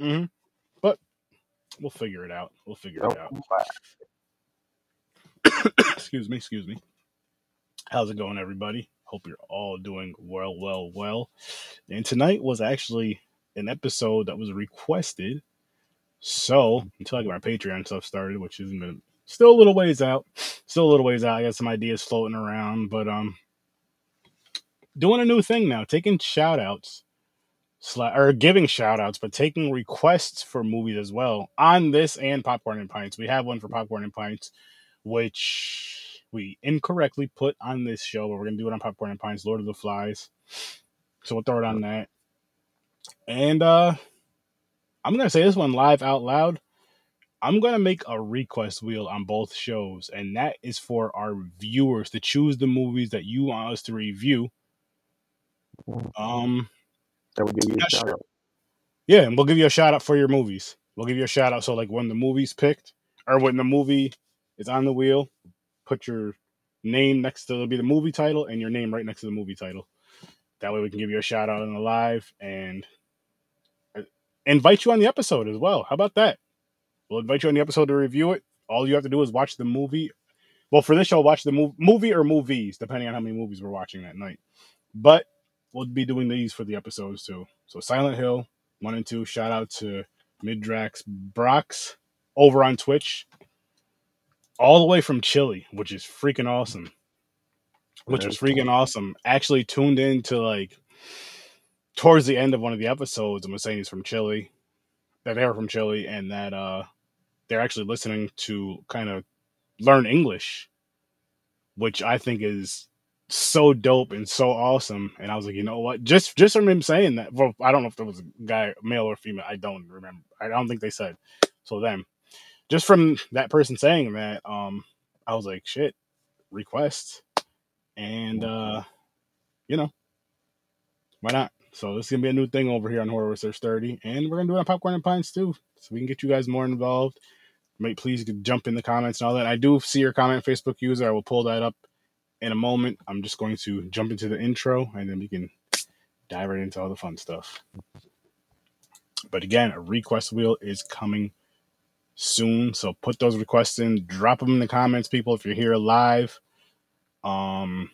hmm But we'll figure it out. We'll figure it out. excuse me, excuse me. How's it going, everybody? Hope you're all doing well, well, well. And tonight was actually an episode that was requested. So until I get my Patreon stuff started, which gonna, still a little ways out, still a little ways out. I got some ideas floating around, but um, doing a new thing now, taking shout outs or giving shout outs, but taking requests for movies as well on this and Popcorn and Pints. We have one for Popcorn and Pints, which we incorrectly put on this show, but we're going to do it on Popcorn and Pints, Lord of the Flies. So we'll throw it on that. And uh I'm going to say this one live out loud. I'm going to make a request wheel on both shows, and that is for our viewers to choose the movies that you want us to review. Um, That would give you a shout sure. out. Yeah, and we'll give you a shout out for your movies. We'll give you a shout out. So, like when the movie's picked, or when the movie is on the wheel, put your name next to it'll be the movie title and your name right next to the movie title. That way, we can give you a shout out in the live and uh, invite you on the episode as well. How about that? We'll invite you on the episode to review it. All you have to do is watch the movie. Well, for this show, watch the mov- movie or movies, depending on how many movies we're watching that night. But we'll be doing these for the episodes too. So Silent Hill one and two. Shout out to Midrax Brox over on Twitch, all the way from Chile, which is freaking awesome. Which was freaking awesome. Actually tuned in to like towards the end of one of the episodes and was saying he's from Chile, that they were from Chile, and that uh they're actually listening to kind of learn English, which I think is so dope and so awesome. And I was like, you know what? Just just from him saying that, well, I don't know if there was a guy, male or female. I don't remember. I don't think they said. So then, just from that person saying that, um, I was like, shit, request, and uh, you know, why not? So this is gonna be a new thing over here on Horror with Sir Sturdy, and we're gonna do it on Popcorn and Pints too, so we can get you guys more involved. Mate, please jump in the comments and all that. I do see your comment, Facebook user. I will pull that up in a moment. I'm just going to jump into the intro, and then we can dive right into all the fun stuff. But again, a request wheel is coming soon, so put those requests in. Drop them in the comments, people. If you're here live, um,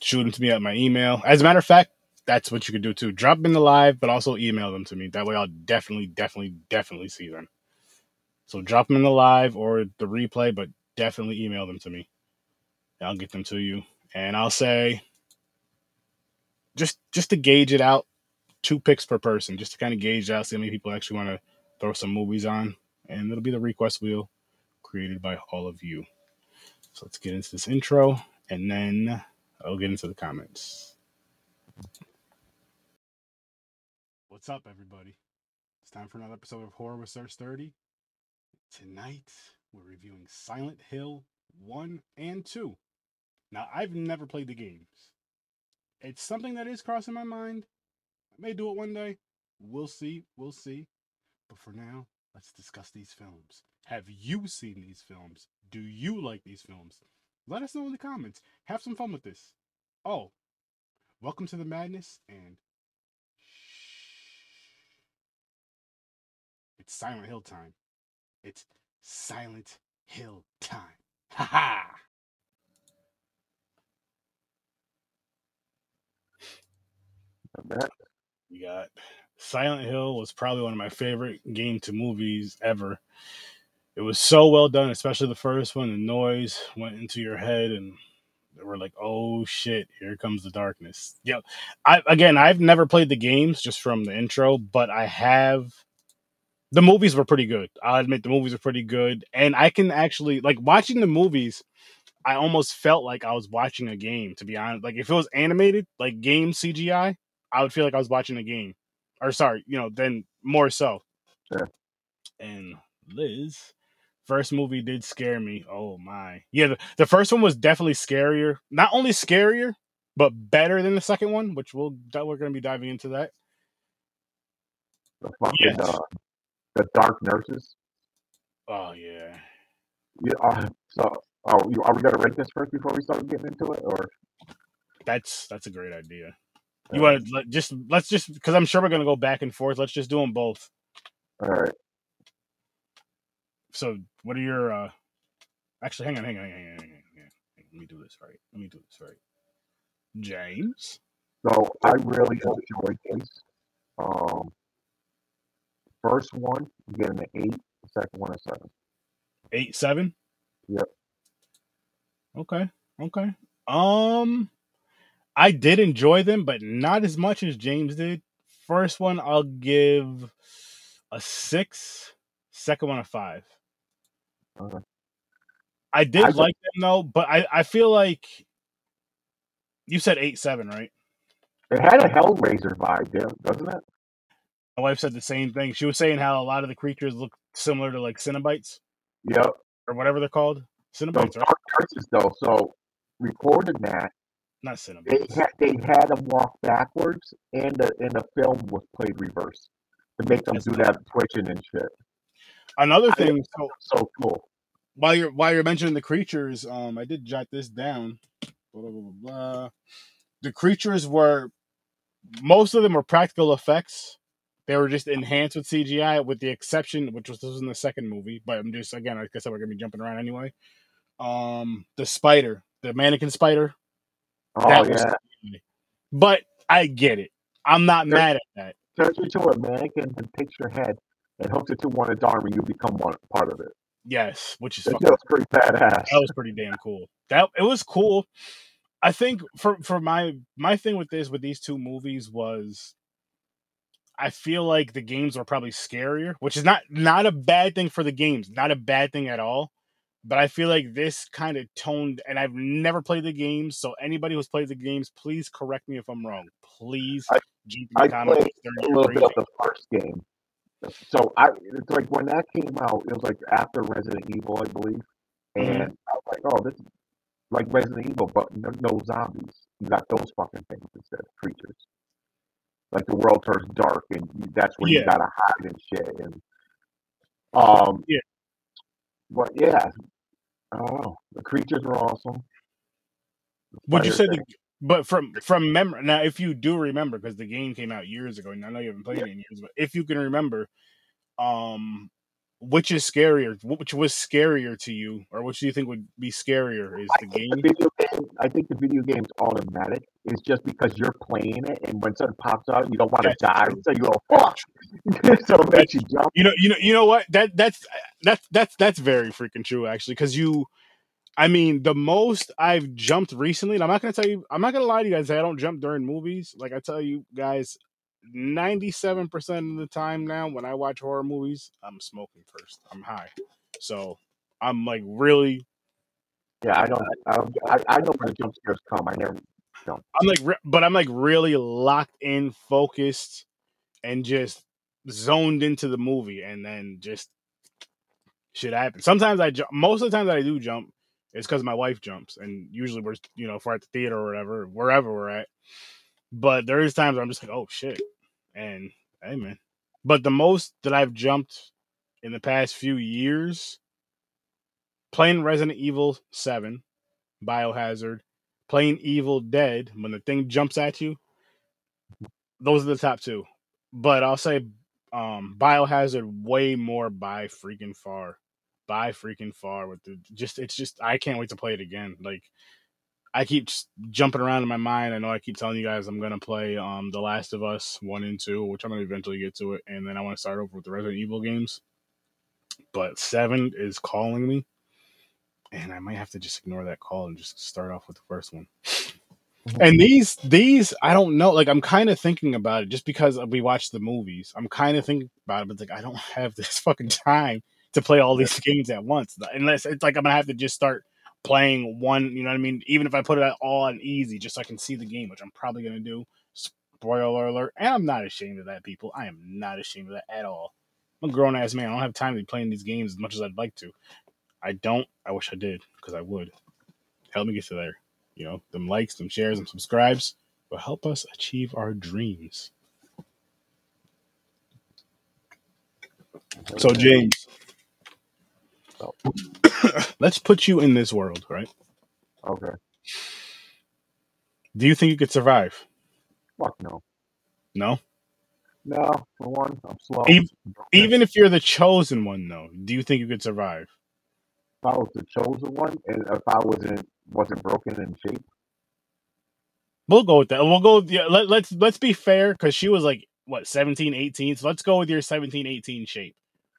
shoot them to me at my email. As a matter of fact, that's what you can do too. Drop them in the live, but also email them to me. That way, I'll definitely, definitely, definitely see them. So drop them in the live or the replay, but definitely email them to me. I'll get them to you, and I'll say just just to gauge it out, two picks per person, just to kind of gauge out, see how many people actually want to throw some movies on, and it'll be the request wheel created by all of you. So let's get into this intro, and then I'll get into the comments. What's up, everybody? It's time for another episode of Horror with Sir Sturdy. Tonight, we're reviewing Silent Hill 1 and 2. Now, I've never played the games. It's something that is crossing my mind. I may do it one day. We'll see. We'll see. But for now, let's discuss these films. Have you seen these films? Do you like these films? Let us know in the comments. Have some fun with this. Oh, welcome to the madness and shh. It's Silent Hill time. It's Silent Hill time. Ha ha! Bad. We got Silent Hill was probably one of my favorite game to movies ever. It was so well done, especially the first one. The noise went into your head, and we're like, "Oh shit, here comes the darkness." Yeah, I again, I've never played the games just from the intro, but I have. The movies were pretty good. I'll admit the movies are pretty good, and I can actually like watching the movies. I almost felt like I was watching a game. To be honest, like if it was animated, like game CGI, I would feel like I was watching a game. Or sorry, you know, then more so. Yeah. And Liz, first movie did scare me. Oh my. Yeah, the, the first one was definitely scarier. Not only scarier, but better than the second one, which we'll that we're gonna be diving into that. The fucking Yes. uh, the dark nurses. Oh yeah. Yeah. Uh, so, oh, you, are we gonna rate this first before we start getting into it, or That's that's a great idea. You want to let, just let's just because I'm sure we're gonna go back and forth. Let's just do them both. All right. So, what are your? uh Actually, hang on, hang on, hang on, hang on, hang on. hang on. Let me do this right. Let me do this right. James. So I really enjoyed this. Um, first one, you get an eight. The second one, a seven. Eight seven. Yep. Okay. Okay. Um, I did enjoy them, but not as much as James did. First one, I'll give a six. Second one, a five. Okay. I did I like them though, but I I feel like you said eight seven, right? It had a Hellraiser vibe, there, doesn't it? My wife said the same thing. She was saying how a lot of the creatures look similar to like Cenobites Yep. or whatever they're called. So Cenobites, right? Dark Crisis, though. So recorded that, Not they Cenobites. had they had them walk backwards, and the and the film was played reverse to make them That's do dope. that twitching and shit. Another thing, so so cool. while you're while you're mentioning the creatures, um, I did jot this down. Blah, blah, blah, blah. The creatures were most of them were practical effects. They were just enhanced with CGI, with the exception, which was this was in the second movie. But I'm just again, like I said, we're gonna be jumping around anyway. Um, the spider, the mannequin spider, Oh yeah, but I get it. I'm not mad at that. turns you to a mannequin and takes your head and hooks it to one of arm, and you become one part of it. Yes, which is That fucking was pretty badass. that was pretty damn cool. That it was cool. I think for for my my thing with this with these two movies was I feel like the games were probably scarier, which is not not a bad thing for the games, not a bad thing at all. But I feel like this kind of toned, and I've never played the games, so anybody who's played the games, please correct me if I'm wrong. Please I- I played a little bit of the first game. So I it's like when that came out, it was like after Resident Evil, I believe. And I was like, oh, this is like Resident Evil, but no, no zombies. You got those fucking things instead, of creatures. Like the world turns dark, and that's where Yeah. you gotta hide and shit. And um, Yeah. but yeah, I don't know. The creatures were awesome. The Would you say thing. the but from from memory now if you do remember because the game came out years ago and I know you haven't played it in years but if you can remember um which is scarier which was scarier to you or which do you think would be scarier is the I think game the video game. I think the video game's automatic. It's just because you're playing it, and when something pops out, you don't want to die, so you go fuck. so it makes you jump. you know you know you know what that that's that's that's that's very freaking true actually because you I mean the most I've jumped recently and I'm not gonna tell you I'm not gonna lie to you guys I don't jump during movies like I tell you guys 97% of the time now when I watch horror movies I'm smoking first I'm high so I'm like really Yeah, I don't. I don't. I, I know when the jump scares come. I never jump. I'm like but I'm like really locked in focused and just zoned into the movie and then just shit happens. Sometimes I jump. Most of the times I do jump, it's because my wife jumps, and usually we're you know if we're at the theater or whatever, wherever we're at. But there is times where I'm just like, oh shit, and hey man. But the most that I've jumped in the past few years, playing Resident Evil Seven, Biohazard, playing Evil Dead, when the thing jumps at you, those are the top two. But I'll say um Biohazard way more by freaking far. By freaking far with the just it's just I can't wait to play it again. Like I keep jumping around in my mind. I know I keep telling you guys I'm gonna play um The Last of Us one and two, which I'm gonna eventually get to it, and then I want to start over with the Resident Evil games. But seven is calling me, and I might have to just ignore that call and just start off with the first one. And these, these, I don't know. Like, I'm kind of thinking about it just because we watched the movies. I'm kind of thinking about it, but like, I don't have this fucking time to play all these games at once. Unless it's like I'm gonna have to just start playing one. You know what I mean? Even if I put it all on easy, just so I can see the game, which I'm probably gonna do. Spoiler alert! And I'm not ashamed of that, people. I am not ashamed of that at all. I'm a grown ass man. I don't have time to be playing these games as much as I'd like to. I don't. I wish I did because I would. Help me get to there. You know, them likes, them shares, them subscribes will help us achieve our dreams. So, James, oh. So, let's put you in this world, right? okay. Do you think you could survive? Fuck no. No. No, for one, I'm slow. Even, even if you're the chosen one, though, do you think you could survive? If I was the chosen one, and if I wasn't wasn't broken in shape, We'll go with that. We'll go. With, yeah, let, let's let's be fair because she was like what 17, 18. So let's go with your 17, 18 shape,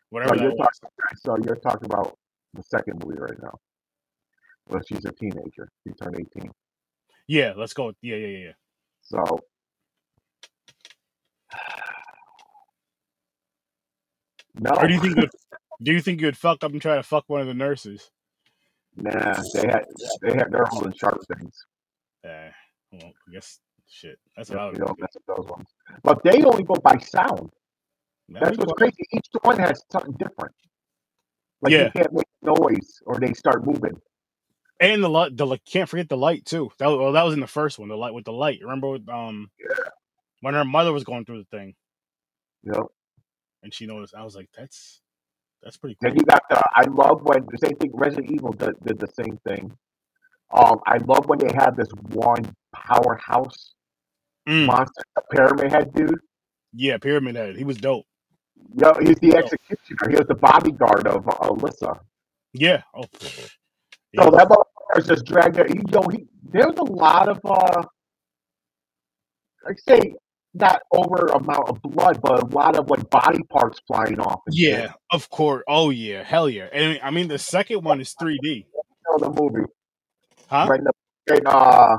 whatever so you're, talking, so you're talking about the second movie right now. Well, she's a teenager. She turned 18. Yeah, let's go. With, yeah, yeah, yeah, yeah. So no, Or do you think? You'd, do you think you'd fuck up and try to fuck one of the nurses? nah, they had they had they're holding sharp things. Uh, well, I guess shit. That's what I You would know, do. that's those ones. But they only go by sound. That'd That's what's cool. crazy. Each one has something different. Like Yeah. you can't make noise or they start moving. And the light, the can't forget the light too. That was, well, that was in the first one. The light with the light. Remember with, um Yeah. when her mother was going through the thing You know. and she noticed. I was like, that's that's pretty cool. Then you got the. I love when the same thing. Resident Evil did, did the same thing. Um, I love when they have this one powerhouse Mm, monster, pyramid head dude. yeah, Pyramid Head. He was dope. Yo, he's the Dope. executioner. He was the bodyguard of uh, Alessa. Yeah. Oh. So Yeah. that motherfucker's just dragged it. He, yo, he, there's a lot of, uh, like say, not over amount of blood, but a lot of like body parts flying off. And shit. Yeah, of course. Oh yeah, hell yeah. And I mean, the second one is 3D, You know the movie. huh? When the when, uh,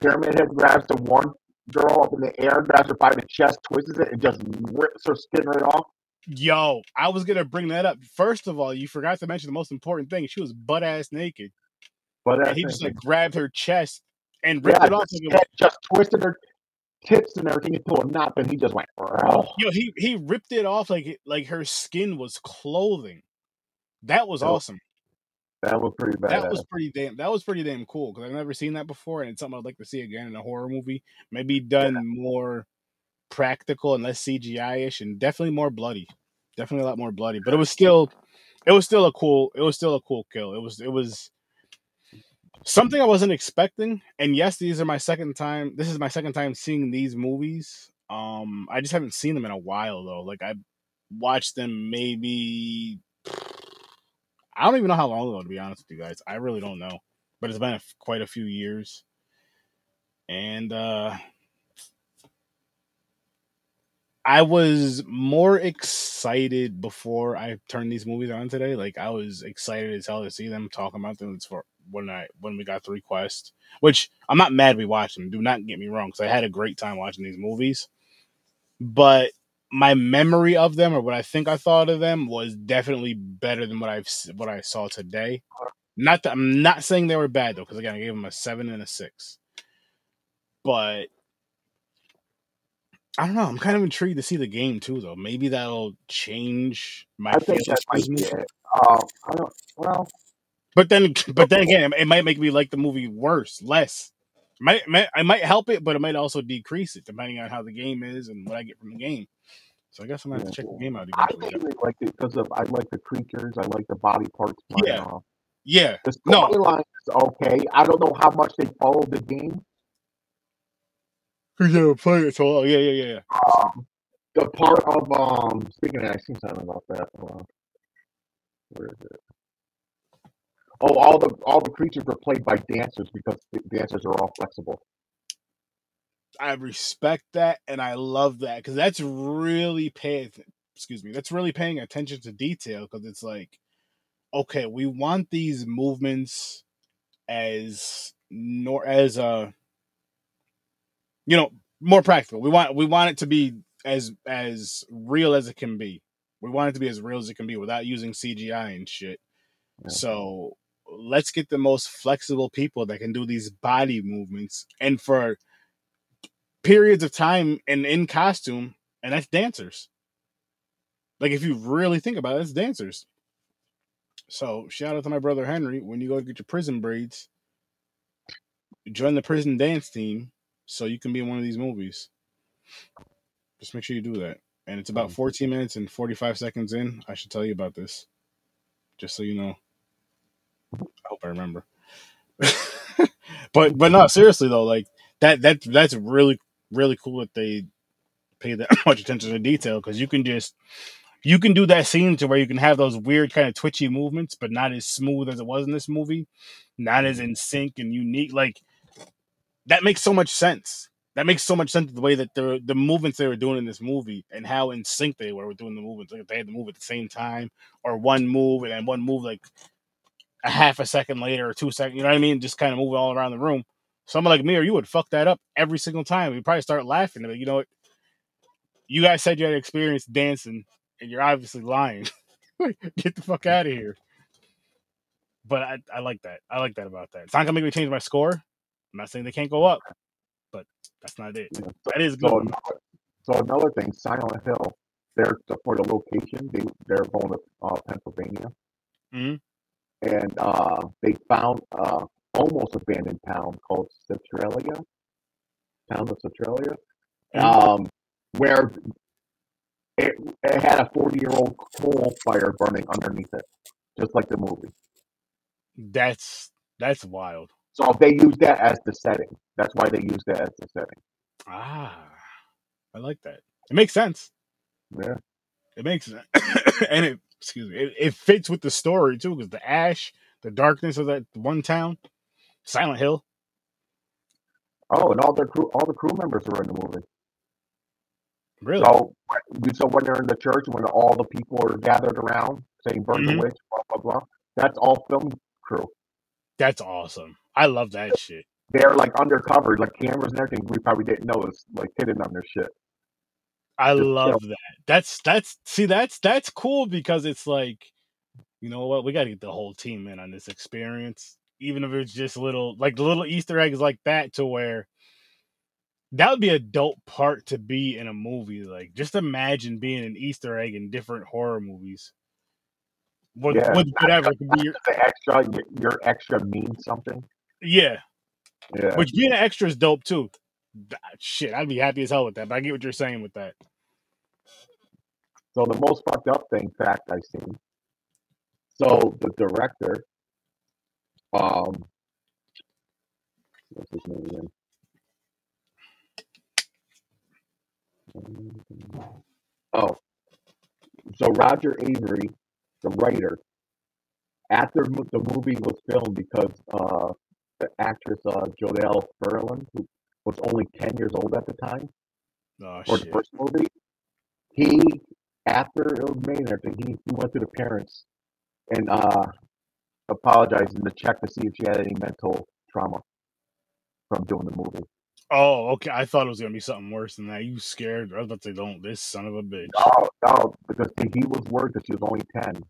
Pyramid Head grabs the one girl up in the air, grabs her by the chest, twists it, and just rips her skin right off. Yo, I was gonna bring that up. First of all, you forgot to mention the most important thing. She was butt ass naked, But he just like grabbed her chest and ripped yeah, it off. just, just twisted her tits and everything into a knot, and he just went, oh, yo, he he ripped it off like it, like her skin was clothing. That was Oh, awesome. that was pretty bad. That was pretty damn. That was pretty damn cool because I've never seen that before, and it's something I'd like to see again in a horror movie. Maybe done more practical and less CGI ish, and definitely more bloody. Definitely a lot more bloody, but it was still, it was still a cool. It was still a cool kill. It was. It was something I wasn't expecting. And yes, these are my second time. This is my second time seeing these movies. Um, I just haven't seen them in a while though. Like I watched them maybe. I don't even know how long ago to be honest with you guys. I really don't know, but it's been quite a few years. And uh I was more excited before I turned these movies on today. Like I was excited as hell to see them, talking about them. For when I when we got the request, which I'm not mad we watched them. Do not get me wrong, because I had a great time watching these movies. But my memory of them, or what I think I thought of them, was definitely better than what I've what I saw today. Not that I'm not saying they were bad though, because again I gave them a seven and a six. But I don't know. I'm kind of intrigued to see the game too, though. Maybe that'll change my I think that might be it. Uh, I don't. Well, But then, but then again, it might make me like the movie worse, less. Might, might I might help it, but it might also decrease it depending on how the game is and what I get from the game. So I guess I'm gonna have to check the game out I eventually. mainly like it because of I like the creatures. I like the body parts Yeah. off. Yeah, The No. storyline is okay. I don't know how much they follow the game. yeah, play it. So yeah, yeah, yeah, yeah. Um, the part of um. Speaking of, I seen something about that. Uh, where is it? Oh, all the all the creatures were played by dancers because the dancers are all flexible. I respect that and I love that because that's really paying. Excuse me, that's really paying attention to detail because it's like, okay, we want these movements as nor as uh, you know, more practical. We want we want it to be as as real as it can be. We want it to be as real as it can be without using CGI and shit. Yeah. So let's get the most flexible people that can do these body movements and for periods of time and in costume, and that's dancers. Like if you really think about it, it's dancers. So shout out to my brother Henry. When you go to get your prison braids, join the prison dance team so you can be in one of these movies. Just make sure you do that. And it's about 14 minutes and 45 seconds in. I should tell you about this. Just so you know. I hope I remember. but but no, seriously though, like that that that's really really cool that they pay that much attention to detail because you can just you can do that scene to where you can have those weird kind of twitchy movements, but not as smooth as it was in this movie, not as in sync and unique. Like that makes so much sense. That makes so much sense the way that the the movements they were doing in this movie and how in sync they were with doing the movements. Like they had to move at the same time, or one move and then one move like a half a second later or two seconds. You know what I mean? Just kind of move all around the room. Someone like me or you would fuck that up every single time. We'd probably start laughing. You know what? You guys said you had experience dancing, and you're obviously lying. Get the fuck out of here. But I, I like that. I like that about that. It's not gonna make me change my score. I'm not saying they can't go up, but that's not it. That is good. So another, so another thing, Silent Hill. They're for the location. They they're going to uh, Pennsylvania, Mhm. And uh, they found uh, almost abandoned town called Centralia, town of Centralia, Mhm. um, where it, it had a forty year old coal fire burning underneath it, just like the movie. That's that's wild. So they used that as the setting. That's why they used that as the setting. Ah, I like that. It makes sense. Yeah. It makes sense, and it excuse me, it, it fits with the story too, because the ash, the darkness of that one town, Silent Hill. Oh, and all the crew, all the crew members were in the movie. Really? So, so when they're in the church, when all the people are gathered around saying "burn Mhm. the witch," blah blah blah, that's all film crew. That's awesome. I love that shit. They're like undercover, like cameras and everything. We probably didn't know notice, like hidden on their shit. I love that. That's that's see that's that's cool because it's like, you know what, we gotta get the whole team in on this experience. Even if it's just little like little Easter eggs like that to where that would be a dope part to be in a movie. Like just imagine being an Easter egg in different horror movies. With, Yeah. whatever could be your, The extra, your, your extra means something. yeah. Yeah. Which being an extra is dope too. Shit, I'd be happy as hell with that. But I get what you're saying with that. So the most fucked up thing fact I've seen. So the director, um, what's his name again? Oh, so Roger Avary, the writer, after the movie was filmed, because uh, the actress uh, Jodelle Ferland, who was only ten years old at the time Oh for the first movie, he after it was made and everything, he, he went to the parents and uh apologizing to check to see if she had any mental trauma from doing the movie. Oh, okay. I thought it was gonna be something worse than that. You scared? I was about to say, "Don't this son of a bitch." Oh no, because he was worried that she was only ten.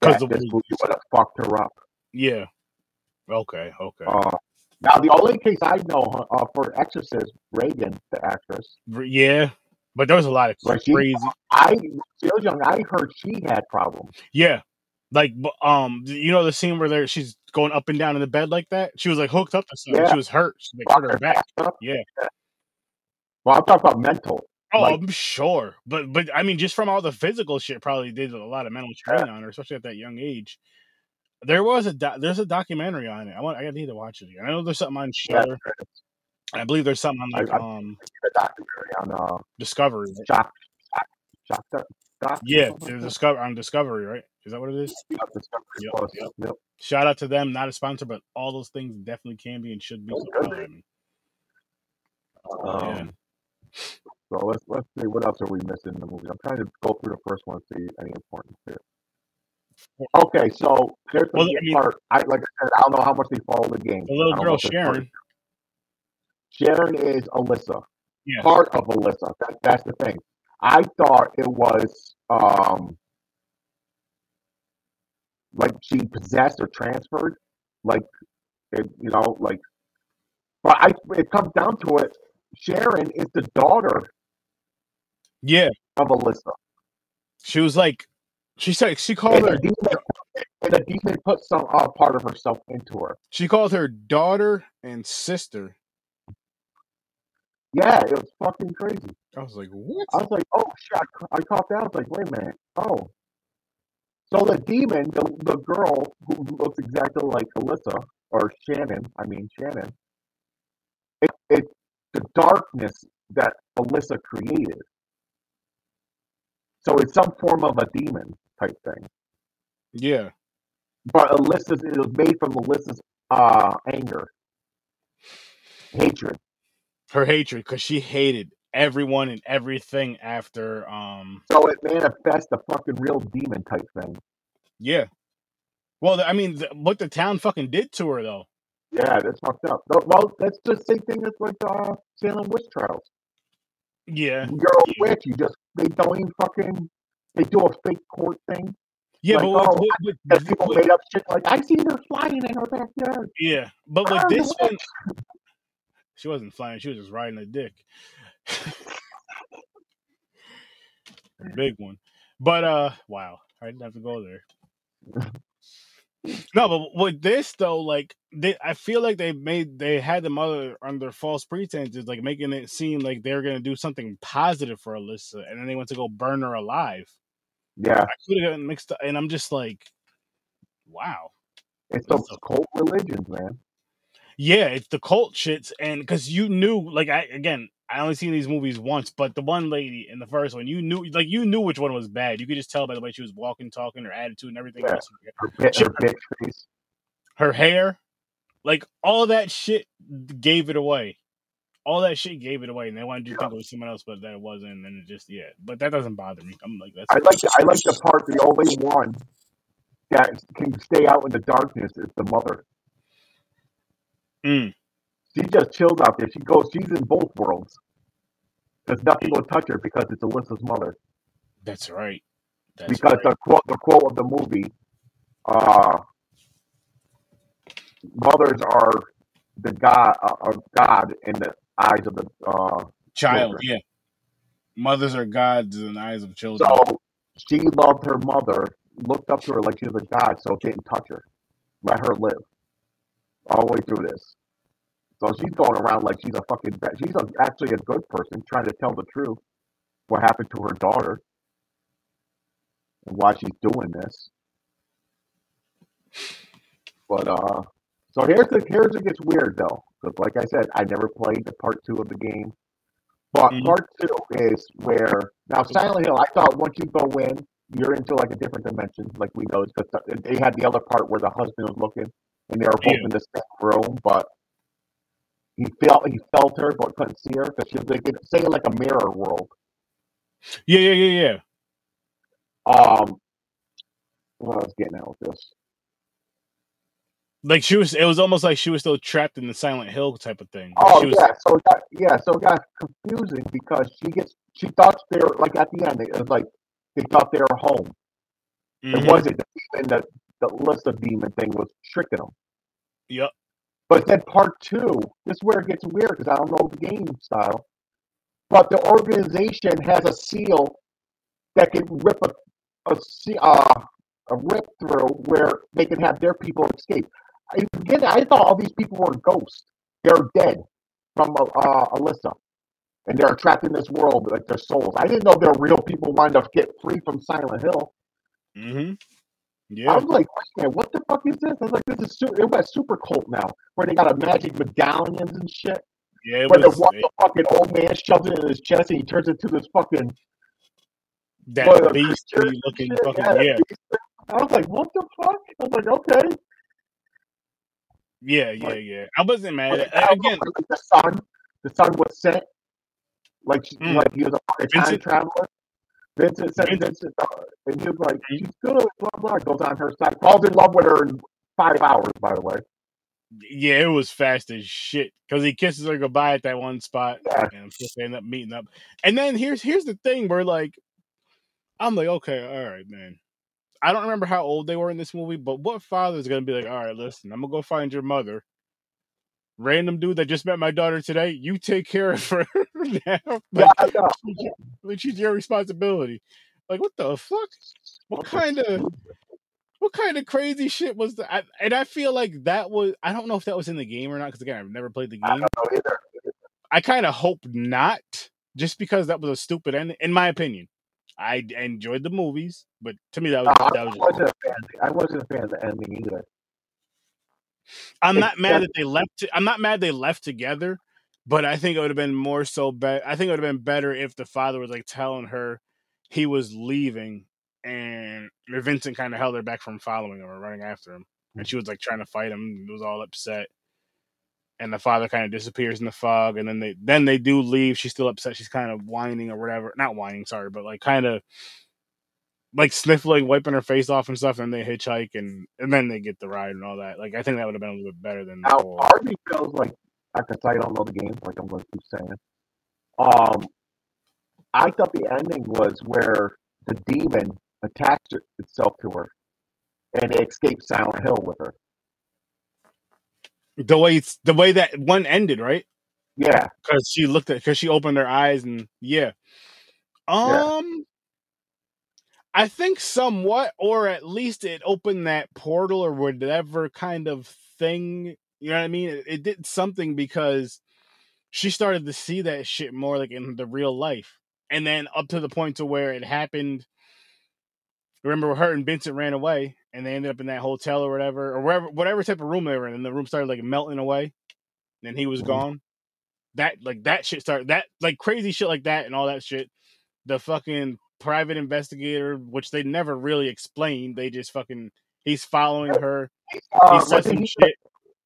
Because this the- movie would have fucked her up. Yeah. Okay. Okay. Uh, now the only case I know uh, for Exorcist, Regan, the actress, yeah, but there was a lot of she- crazy. I she was young. I heard she had problems. Yeah, like um, you know the scene where there she's going up and down in the bed like that. She was like hooked up to something. Yeah. She was hurt. She like, hurt her back. Yeah. Well, I'm talking about mental. Oh, Like- I'm sure, but but I mean, just from all the physical shit, probably did a lot of mental strain on her, especially at that young age. There was a doc- there's a documentary on it. I want I need to watch it again. I know there's something on Yeah, Shudder. I believe there's something on like I- um the documentary on uh, Discovery. shock, shock, shock, doc, doc, Yeah, Discover on Discovery, right? Is that what it is? that. Yep, Yep, yep. Shout out to them, not a sponsor, but all those things definitely can be and should be. Oh, So good. holler at me. Um, So let's let's see what else are we missing in the movie. I'm trying to go through the first one and see any important here. Okay, so there's the Well, I mean- part. I like I said, I don't know how much they follow the game. The little I don't know girl if they're part- Sharon. Sharon is Alessa. Yeah. Part of Alessa. That, that's the thing. I thought it was um like she possessed or transferred, like it, you know, like. But I, it comes down to it. Sharon is the daughter Yeah, of Alessa. she was like, she said she called And her demon, and the demon put some uh, part of herself into her. she called her daughter and sister. Yeah, it was fucking crazy. I was like, what? I was like, oh shit! I ca- I caught that. I was like, wait a minute. Oh, so the demon, the the girl who looks exactly like Alessa or Shannon. I mean Shannon. It it the darkness that Alessa created. So it's some form of a demon type thing. Yeah. But Alessa's it was made from Alessa's uh anger, hatred. Her hatred, because she hated everyone and everything after um So it manifests a fucking real demon type thing. yeah. Well, I mean, what the town fucking did to her though. Yeah, that's fucked up. Well, that's the same thing as like uh Salem witch trials. Yeah. You're a witch. You just they don't even fucking they do a fake court thing. Yeah, Like, but what, oh, what, people what- made up shit like I see her flying in her backyard. yeah, but with this one, she wasn't flying; she was just riding a dick, a big one. But uh, wow, I didn't have to go there. No, but with this though, like they, I feel like they made they had the mother under false pretenses, like making it seem like they're gonna do something positive for Alessa, and then they went to go burn her alive. Yeah, I could have gotten mixed up, and I'm just like, wow. it's those a- cult religions, man. Yeah, it's the cult shits, and because you knew, like, I again, I only seen these movies once, but the one lady in the first one, you knew, like, you knew which one was bad. You could just tell by the way she was walking, talking, her attitude, and everything Yeah. else. Her, bit, her. Her hair, like, all that shit gave it away. All that shit gave it away, and they wanted you to think it was someone else, but that wasn't. And it just, yeah, but that doesn't bother me. I'm like, that's I like the, I like the part the only one that can stay out in the darkness is the mother. Mm. She just chills out there. She goes. She's in both worlds. Because nothing will touch her because it's Alessa's mother. that's right. That's because right. the quote the quote of the movie, uh, mothers are the god uh, of God in the eyes of the uh. child, children. yeah. Mothers are gods in the eyes of children. So she loved her mother, looked up to her like she was a god, so didn't touch her, let her live all the way through this. So she's going around like she's a fucking bad. She's a, actually a good person trying to tell the truth. What happened to her daughter and why she's doing this. But uh, so here's the here's it gets weird though, because like I said, I never played the part two of the game. But Mhm. part two is where now Silent Hill. I thought once you go in, you're into like a different dimension, like we know, because they had the other part where the husband was looking, and they were both Yeah. in the same room, but he felt he felt her but couldn't see her because she was like say like a mirror world. Yeah, yeah, yeah, yeah. Um, what I was getting at with this. Like she was, it was almost like she was still trapped in the Silent Hill type of thing. Oh she was, yeah, so it got yeah, so it got confusing because she gets she thought they were like at the end it was like they thought they were home. It Mhm. wasn't and the the list of demon thing was tricking them. Yep. But then part two, this is where it gets weird because I don't know the game style. But the organization has a seal that can rip a a, uh, a rip through where they can have their people escape. I, again, I thought all these people were ghosts. They're dead from uh, uh, Alessa, and they're trapped in this world like their souls. I didn't know there were real people wanting to get free from Silent Hill. Mm-hmm. Yeah. I was like, minute, what the fuck is this? I was like, this is super, it went super cult now, where they got a magic medallions and shit. Yeah, it Where the was one the fucking old man shoves it in his chest and he turns into this fucking that beastly looking shit. fucking Yeah, yeah. I was like, what the fuck? I was like, okay. Yeah, yeah, yeah. I wasn't mad. At, again, like the sun, the son was set. like Mm. like he was a time Vincent- traveler. Vincent said Vincent- Vincent, uh, and he was like, she's good, blah blah. Goes on her side, falls in love with her in five hours. By the way, yeah, it was fast as shit because he kisses her goodbye at that one spot, Yeah. and they end up meeting up. And then here's here's the thing where like, I'm like, okay, all right, man. I don't remember how old they were in this movie, but what father is gonna be like, all right, listen, I'm gonna go find your mother. Random dude that just met my daughter today, you take care of her now. Like, I she's your responsibility. Like, what the fuck? What kind of what kind of crazy shit was that? I, and I feel like that was I don't know if that was in the game or not because again I've never played the I game. don't know either. I kind of hope not, just because that was a stupid ending, in my opinion. I enjoyed the movies, but to me that was Uh, that I was. Just, wasn't a fan. I wasn't a fan of the ending either. I'm not mad that they left. I'm not mad they left together, but I think it would have been more so. Be- I think it would have been better if the father was like telling her he was leaving, and Vincent kind of held her back from following him or running after him, and she was like trying to fight him. It was all upset, and the father kind of disappears in the fog, and then they then they do leave. She's still upset. She's kind of whining or whatever. Not whining, sorry, but like kind of like sniffling, wiping her face off and stuff, and they hitchhike and and then they get the ride and all that. Like I think that would have been a little bit better than Now, whole. feels like, like I said, I don't know the game, like I'm going to keep saying. Um, I thought the ending was where the demon attached itself to her, and it escaped Silent Hill with her. The way it's the way that one ended, right? Yeah, Because she looked at because she opened her eyes and yeah. Yeah. Um I think somewhat, or at least it opened that portal or whatever kind of thing. You know what I mean? It, it did something because she started to see that shit more like in the real life. And then up to the point to where it happened. Remember her and Vincent ran away and they ended up in that hotel or whatever, or wherever whatever type of room they were in, and the room started like melting away, and he was Mhm. gone. That like that shit started that like crazy shit like that and all that shit. The fucking private investigator, which they never really explained, they just fucking he's following her. uh, he says some he, shit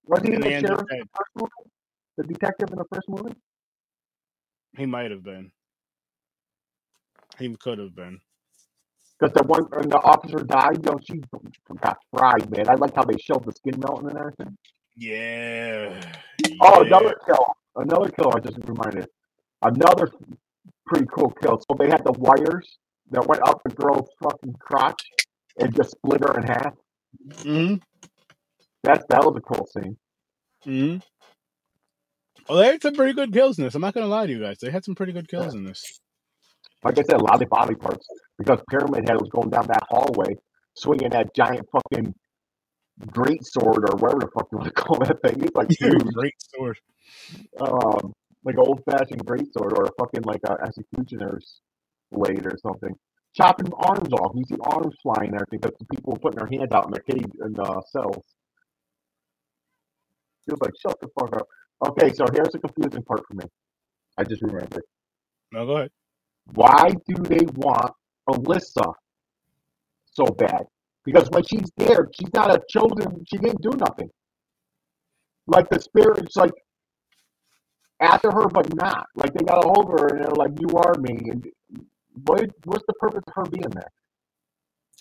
wasn't he the up sheriff in the first movie? The detective in the first movie? He might have been. He could have been. Because the one when the officer died, yo, she got fried, man. I like how they showed the skin melting and everything. Yeah. Oh, Yeah. another kill. Another kill. I just reminded. Another pretty cool kill. So they had the wires that went up the girl's fucking crotch and just split her in half. hmm That that was a cool scene. hmm Well, they had some pretty good kills in this. I'm not gonna lie to you guys. They had some pretty good kills in this. Like I said, a lot of body parts because Pyramid Head was going down that hallway, swinging that giant fucking great sword or whatever the fuck you want to call that thing. It's like huge, Great sword. um, like old fashioned great sword or a fucking like a executioner's blade or something. Chopping arms off. You see arms flying there because the people were putting their hands out in their cage in the cells. He was like, shut the fuck up. Okay, so here's the confusing part for me. I just remembered. No, go ahead. Why do they want Alessa so bad? Because when she's there, she's not a chosen. She didn't do nothing. Like the spirit's like after her, but not. Like they got hold of her and they're like, "You are me." And what? What's the purpose of her being there?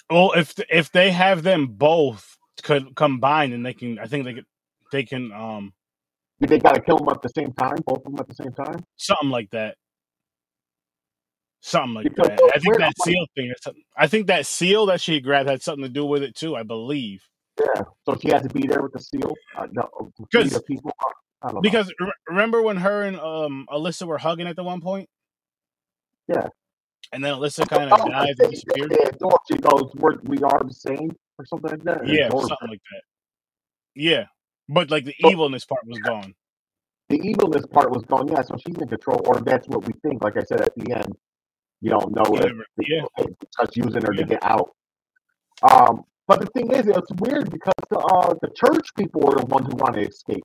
Well, if if they have them both could combine, and they can, I think they could, they can, um, Did they got to kill them at the same time? Both of them at the same time? something like that. Something like Because that. I think that seal thing. I think that seal that she grabbed had something to do with it too. I believe Yeah. So she had to be there with the seal. Uh, no, because the people. I don't know. because re- remember when her and um Alessa were hugging at the one point, Yeah. and then Alessa kind of Oh, dies and disappeared. they adore- She goes, We're, "We are the same," or something like that. Yeah, something like that. Yeah, but like the So- evilness part was gone. the evilness part was gone. Yeah, so she's in control, or that's what we think. Like I said at the end, you don't know Yeah, if but- yeah. using her Yeah. to get out. Um, but the thing is, it's weird because the uh, the church people are the ones who want to escape.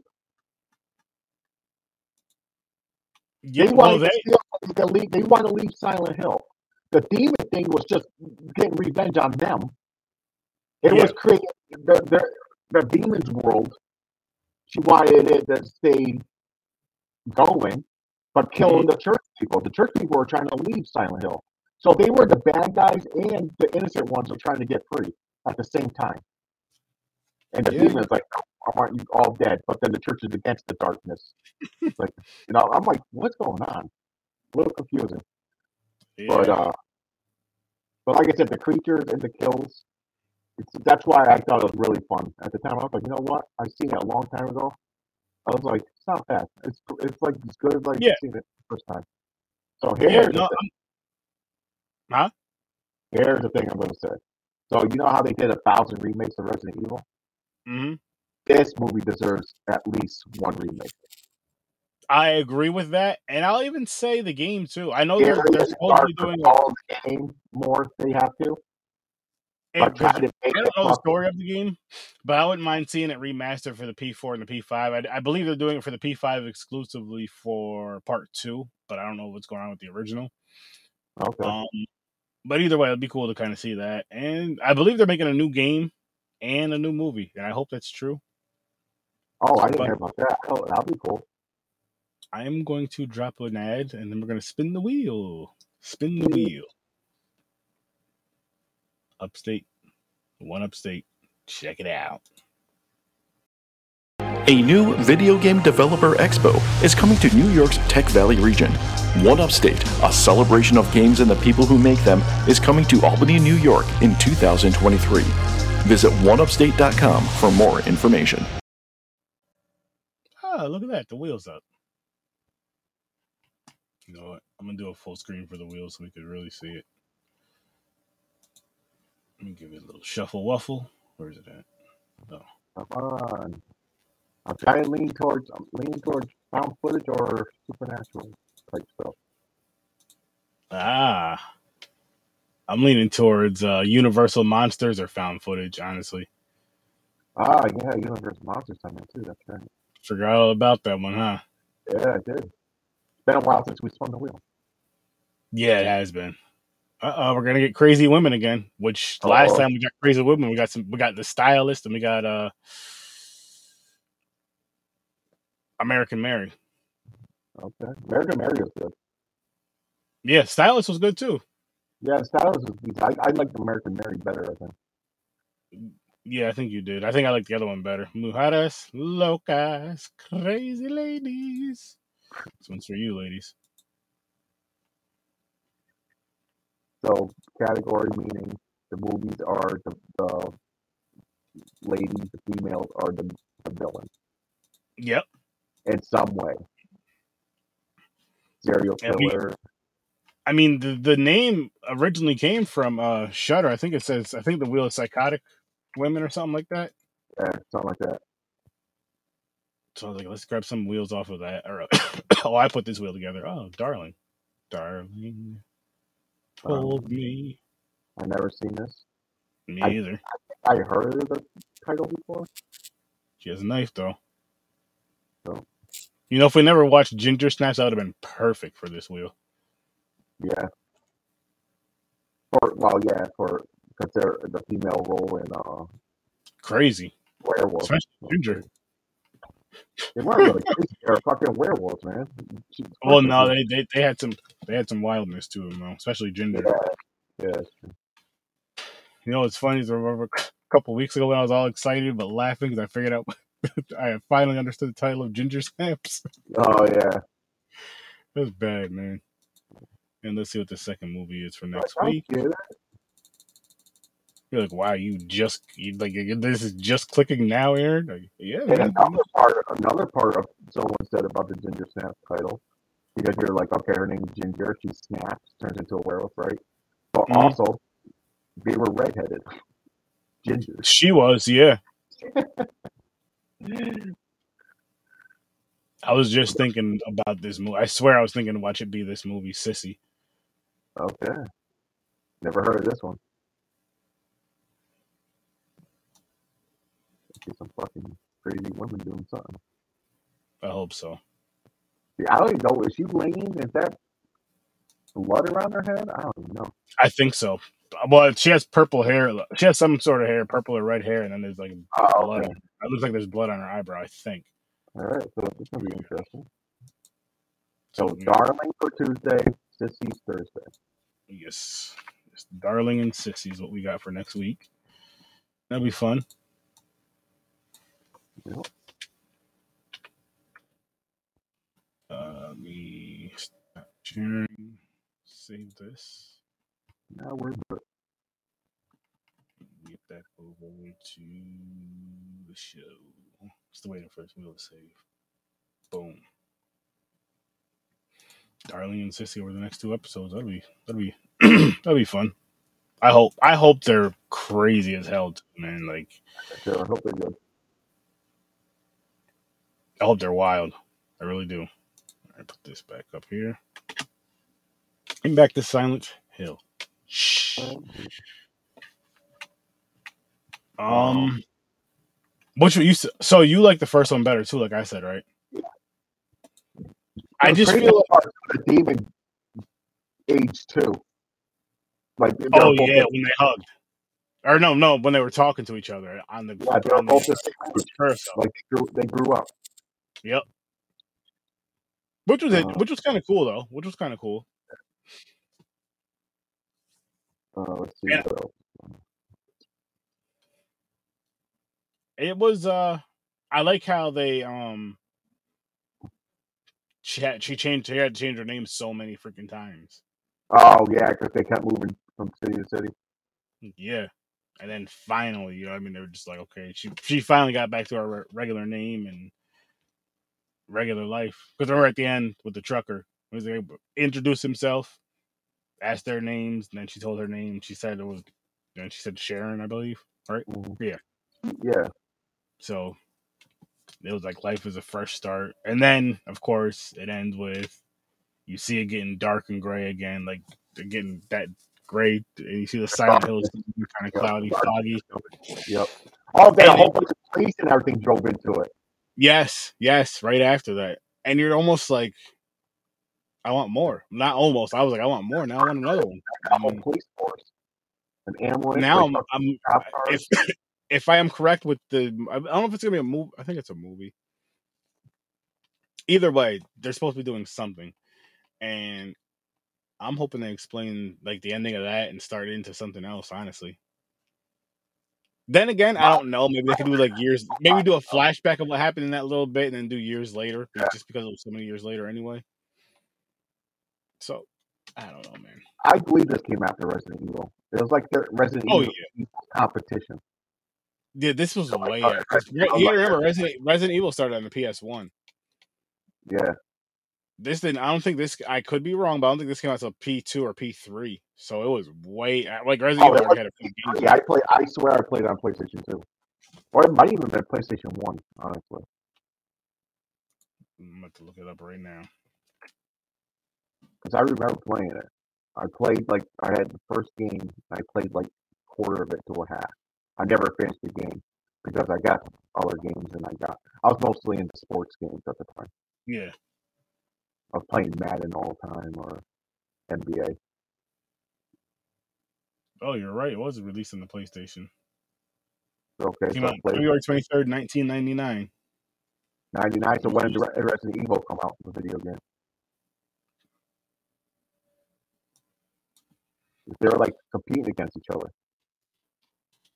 Yeah, They well, they to steal, they, could leave, they want to leave Silent Hill. The demon thing was just getting revenge on them. It Yeah. was creating the, the the demon's world. She wanted it to stay going, but killing the church people. The church people were trying to leave Silent Hill. So they were the bad guys and the innocent ones were trying to get free at the same time. And the Yeah. demon's like, "Oh, aren't you all dead? But then the church is against the darkness. Like, you know, I'm like, what's going on? A little confusing. But uh but like I said, the creatures and the kills, it's, that's why I thought it was really fun. At the time, I was like, you know what? I've seen it a long time ago. I was like, it's not bad. It's it's like as good as like Yeah. seen it the first time. So yeah, here's no, the thing. Huh? Here's the thing I'm gonna say. So you know how they did a thousand remakes of Resident Evil? hmm This movie deserves at least one remake. I agree with that, and I'll even say the game too. I know they're they're and supposedly dark doing all the game more if they have to. And But 'cause trying to I don't know the story of the game, but I wouldn't mind seeing it remastered for the P4 and the P5. I, I believe they're doing it for the P5 exclusively for Part Two, but I don't know what's going on with the original. okay. Um, but either way, it'd be cool to kind of see that. And I believe they're making a new game and a new movie, and I hope that's true. Oh, I didn't But hear about that. Oh, that'd be cool. I am going to drop an ad, and then we're going to spin the wheel. Spin the wheel. Upstate, one upstate. Check it out. A new video game developer expo is coming to New York's Tech Valley region. One Upstate, a celebration of games and the people who make them, is coming to Albany, New York in 2023. Visit oneupstate.com for more information. Ah, look at that. The wheel's up. You know what? I'm gonna do a full screen for the wheel so we can really see it. Let me give it a little shuffle waffle. Where is it at? Oh. Come on. I'm trying to lean towards I'm leaning towards found footage or supernatural type stuff. Ah. I'm leaning towards uh, Universal Monsters or found footage, honestly. Ah, yeah, Universe Monsters time too. That's right. Forgot all about that one, huh? Yeah, I did. It's been a while since we spun the wheel. Yeah, it has been. Uh we're gonna get crazy women again. Which last Uh-oh. time we got crazy women, we got some. We got the stylist, and we got uh American Mary. Okay. American Mary is good. Yeah, stylist was good too. Yeah, stylist is decent. I, I like American Mary better, I think. Yeah, I think you did. I think I like the other one better. Mujeres locas, crazy ladies. This one's for you, ladies. So category meaning the movies are the, the ladies, the females are the, the villain Yep. in some way. Serial we- killer. I mean, the the name originally came from uh Shudder. I think it says. I think the wheel of psychotic women or something like that. Yeah, something like that. So I was like, let's grab some wheels off of that. Or oh, I put this wheel together. Oh, darling, darling, told me. I've never seen this. Me I- either. I heard of the title before. She has a knife though. Oh. You know, if we never watched Ginger Snaps, that would have been perfect for this wheel. Yeah. For well, yeah, for because they're the female role in uh Crazy, werewolf. especially Ginger. They weren't really crazy. They're fucking werewolves, man. Well, no, they, they they had some they had some wildness to them though, especially Ginger. Yeah, yeah. You know, what's funny is I remember a couple weeks ago when I was all excited but laughing because I figured out I finally understood the title of Ginger Snaps. Oh yeah. That was bad, man. And let's see what the second movie is for next week. You. You're like, wow, you just you, like this is just clicking now, Aaron? Like, yeah, And man. another part, another part of someone said about the Ginger Snap title, because you're like, okay, her name is Ginger, she snaps, turns into a werewolf, right? But Mhm. also, they were redheaded. Ginger. She was, yeah. I was just thinking about this movie. I swear I was thinking, watch it be this movie, Sissy. Okay. Never heard of this one. See some fucking crazy women doing something. I hope so. See, I don't even know. Is she laying? Is that blood around her head? I don't even know. I think so. Well, she has purple hair. She has some sort of hair, purple or red hair, and then there's like Oh, blood. okay. It looks like there's blood on her eyebrow. I think. All right, so this is gonna be interesting. So, So, darling for Tuesday, Sissy's Thursday. yes, yes, darling and sissy is what we got for next week. That'll be fun. Yep. Uh, let me stop sharing. Save this. Now we're good. Get that over to the show. Still waiting for this wheel to save. Boom. Darling and Sissy over the next two episodes. That'll be that'll be that'll be fun. I hope I hope they're crazy as hell, too, man. Like Sure, I hope they're good. I hope they're wild. I really do. All right, put this back up here. And back to Silent Hill. Shh. Um, which you so you like the first one better too? Like I said, right? I just feel is the demon age too. Like oh yeah when they hugged, or no no when they were talking to each other on the yeah, on the the. Like they grew, they grew up. Yep. Which was it? Uh, Which was kind of cool though. Which was kind of cool. uh, let's see Yeah. It was uh I like how they um she had she changed she had to change her name so many freaking times. Oh yeah, because they kept moving from city to city. Yeah. And then finally, you know, I mean, they were just like, okay, she she finally got back to her re- regular name and regular life. Because remember at the end with the trucker, he was like, introduce himself, asked their names, and then she told her name. She said it was, and she said Sharon, I believe, right? Mhm. Yeah. Yeah, So it was like life is a fresh start. And then, of course, it ends with you see it getting dark and gray again, like getting that gray. And you see the Silent Hills kind of cloudy, foggy. yep. All had a whole bunch of police and everything drove into it. Yes, yes, right after that. And you're almost like, I want more. Not almost. I was like, I want more. Now I want another one. Whole Um, police force, an ambulance. now I'm, I'm if if I am correct with the, I don't know if it's gonna be a movie. I think it's a movie. Either way, they're supposed to be doing something, and I'm hoping they explain like the ending of that and start into something else. Honestly. Then again, I don't know. Maybe they could do like years. Maybe do a flashback of what happened in that little bit, and then do years later, Yeah. just because it was so many years later anyway. So, I don't know, man. I believe this came after Resident Evil. It was like their Resident Oh Evil competition. Yeah, this was way. after- Resident You remember, Resident Resident Evil started on the PS One. Yeah, This didn't. I don't think this. I could be wrong, but I don't think this came out until P two or P three. So it was way uh, like Resident Oh, Evil had a few games. yeah. I play. I swear, I played on PlayStation Two, or it might even been PlayStation One. Honestly, I'm about to look it up right now. because I remember playing it. I played like I had the first game. I played like quarter of it to a half. I never finished the game because I got other games and I got. I was mostly into sports games at the time. Yeah, Was playing Madden all time or NBA. Oh, you're right. It was released on the PlayStation. Okay, Came so out February 23rd, 1999. 99. So when did Resident Evil come out? The video game. They were like competing against each other.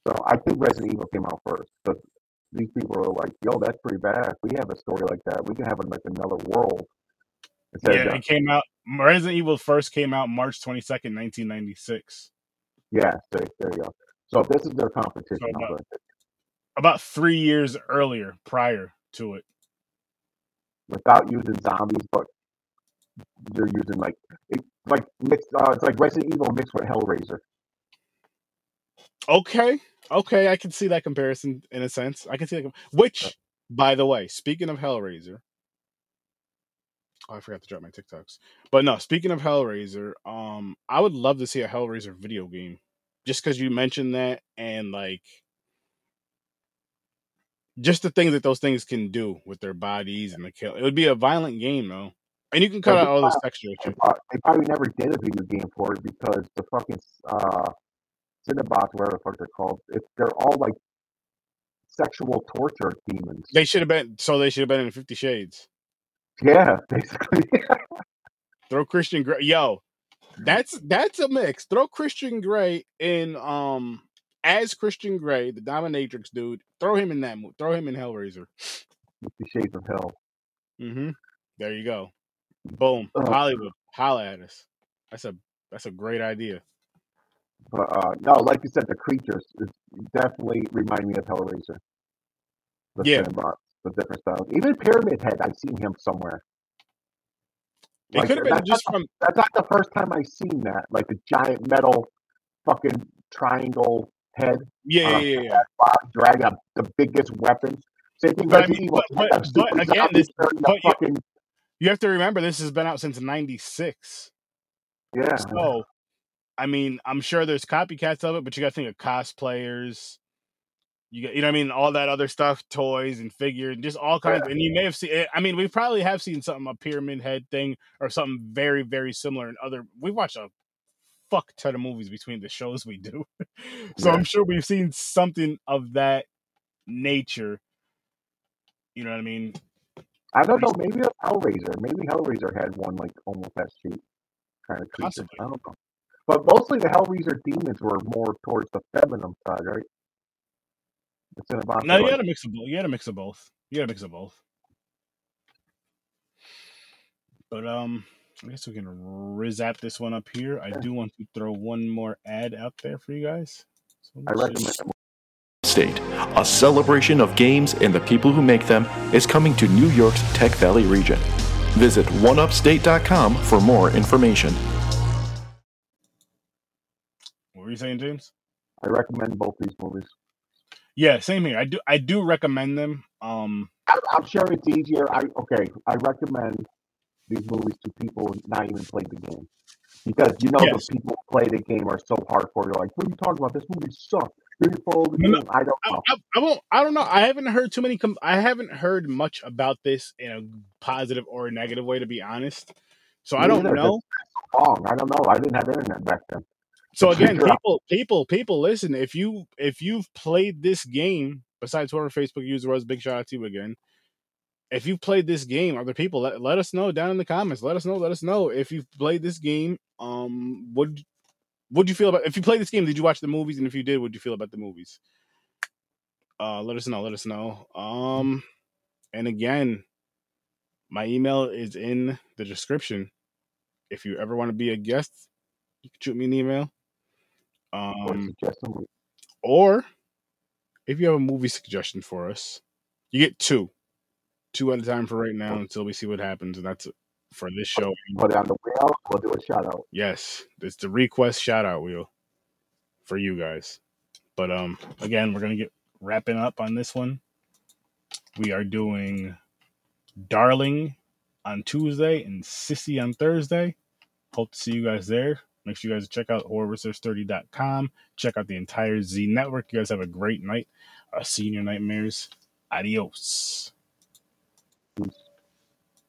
So I think Resident Evil came out first. But these people are like, "Yo, that's pretty bad. We have a story like that, we can have like another world." Yeah, it came out. Resident Evil first came out March 22nd, 1996. yeah. There, there you go. So this is their competition. So about- About three years earlier, prior to it. without using zombies, but they're using like it, like mixed. Uh, it's like Resident Evil mixed with Hellraiser. Okay, okay, I can see that comparison in a sense. I can see that. Which, by the way, speaking of Hellraiser, oh, I forgot to drop my TikToks. But no, speaking of Hellraiser, um, I would love to see a Hellraiser video game, just because you mentioned that and like, just the things that those things can do with their bodies and the kill. It would be a violent game though, and you can cut out all this. They prob- they probably never did a video game for it because the fucking uh, Cenobites, whatever the fuck they're called, if they're all like sexual torture demons. They should have been. So they should have been in Fifty Shades. Yeah, basically. Throw Christian Grey. Yo, that's that's a mix. Throw Christian Grey in um as Christian Grey, the dominatrix dude. Throw him in that. mo- Throw him in Hellraiser. the Shades of Hell. Mm-hmm. There you go. Boom. Uh, Hollywood. Holla at us. That's a that's a great idea. But uh, no, like you said, the creatures is definitely remind me of Hellraiser. The Yeah. Cenobites, the different styles. Even Pyramid Head, I've seen him somewhere. It Like, could have been just not, from that's not the first time I've seen that. Like the giant metal fucking triangle head. yeah, uh, yeah, yeah, yeah. Bob drag up the biggest weapon. Same thing But I mean, but- but- but again, this- but you- fucking You have to remember this has been out since '96. yeah. So, I mean, I'm sure there's copycats of it, but you got to think of cosplayers. You get, you know, what I mean, all that other stuff, toys and figure, and just all kinds. Yeah. And you may have seen. eh, I mean, we probably have seen something a pyramid head thing or something very, very similar in other. We watch a fuck ton of movies between the shows we do, so Yeah. I'm sure we've seen something of that nature. You know what I mean? I don't know. Maybe a Hellraiser. Maybe Hellraiser had one like almost that shape kind of creature. I don't know. But mostly the Hellraiser demons were more towards the feminine side, right? It's in about No, you like, gotta mix of both. You gotta mix of both. You gotta mix of both. But um, I guess we can rizap this one up here. I do want to throw one more ad out there for you guys. So I recommend just- State, a celebration of games and the people who make them, is coming to New York's Tech Valley region. Visit oneupstate.com for more information. What were you saying, James? I recommend both these movies. Yeah, same here. I do. I do recommend them. Um, I, I'm sure it's easier. I okay. I recommend these movies to people not even played the game because you know Yes. the people who play the game are so hardcore. They're like, "What are you talking about? This movie sucks." Did you No. I don't know. I, I won't. I don't know. I haven't heard too many. Com- I haven't heard much about this in a positive or a negative way, to be honest. So I don't either, know. Wrong. I don't know. I didn't have internet back then. So again, people, people, people, listen. If you if you've played this game, besides whoever Facebook user was, big shout out to you again. If you've played this game, other people, let, let us know down in the comments. Let us know. Let us know if you've played this game. Um, what what'd you feel about? If you played this game, did you watch the movies? And if you did, what'd you feel about the movies? Uh, let us know. Let us know. Um, and again, my email is in the description. If you ever want to be a guest, you can shoot me an email. Or Um, or if you have a movie suggestion for us, you get two, two at a time for right now until we see what happens, and that's it for this show. Put it on the wheel. We'll do a shout out. Yes, it's the request shout out wheel for you guys. But um, again, we're gonna get wrapping up on this one. We are doing Darling on Tuesday and Sissy on Thursday. Hope to see you guys there. Make sure you guys check out horrorwithsirsturdy.com. Check out the entire Z Network. You guys have a great night. Uh, see you in your nightmares. Adios.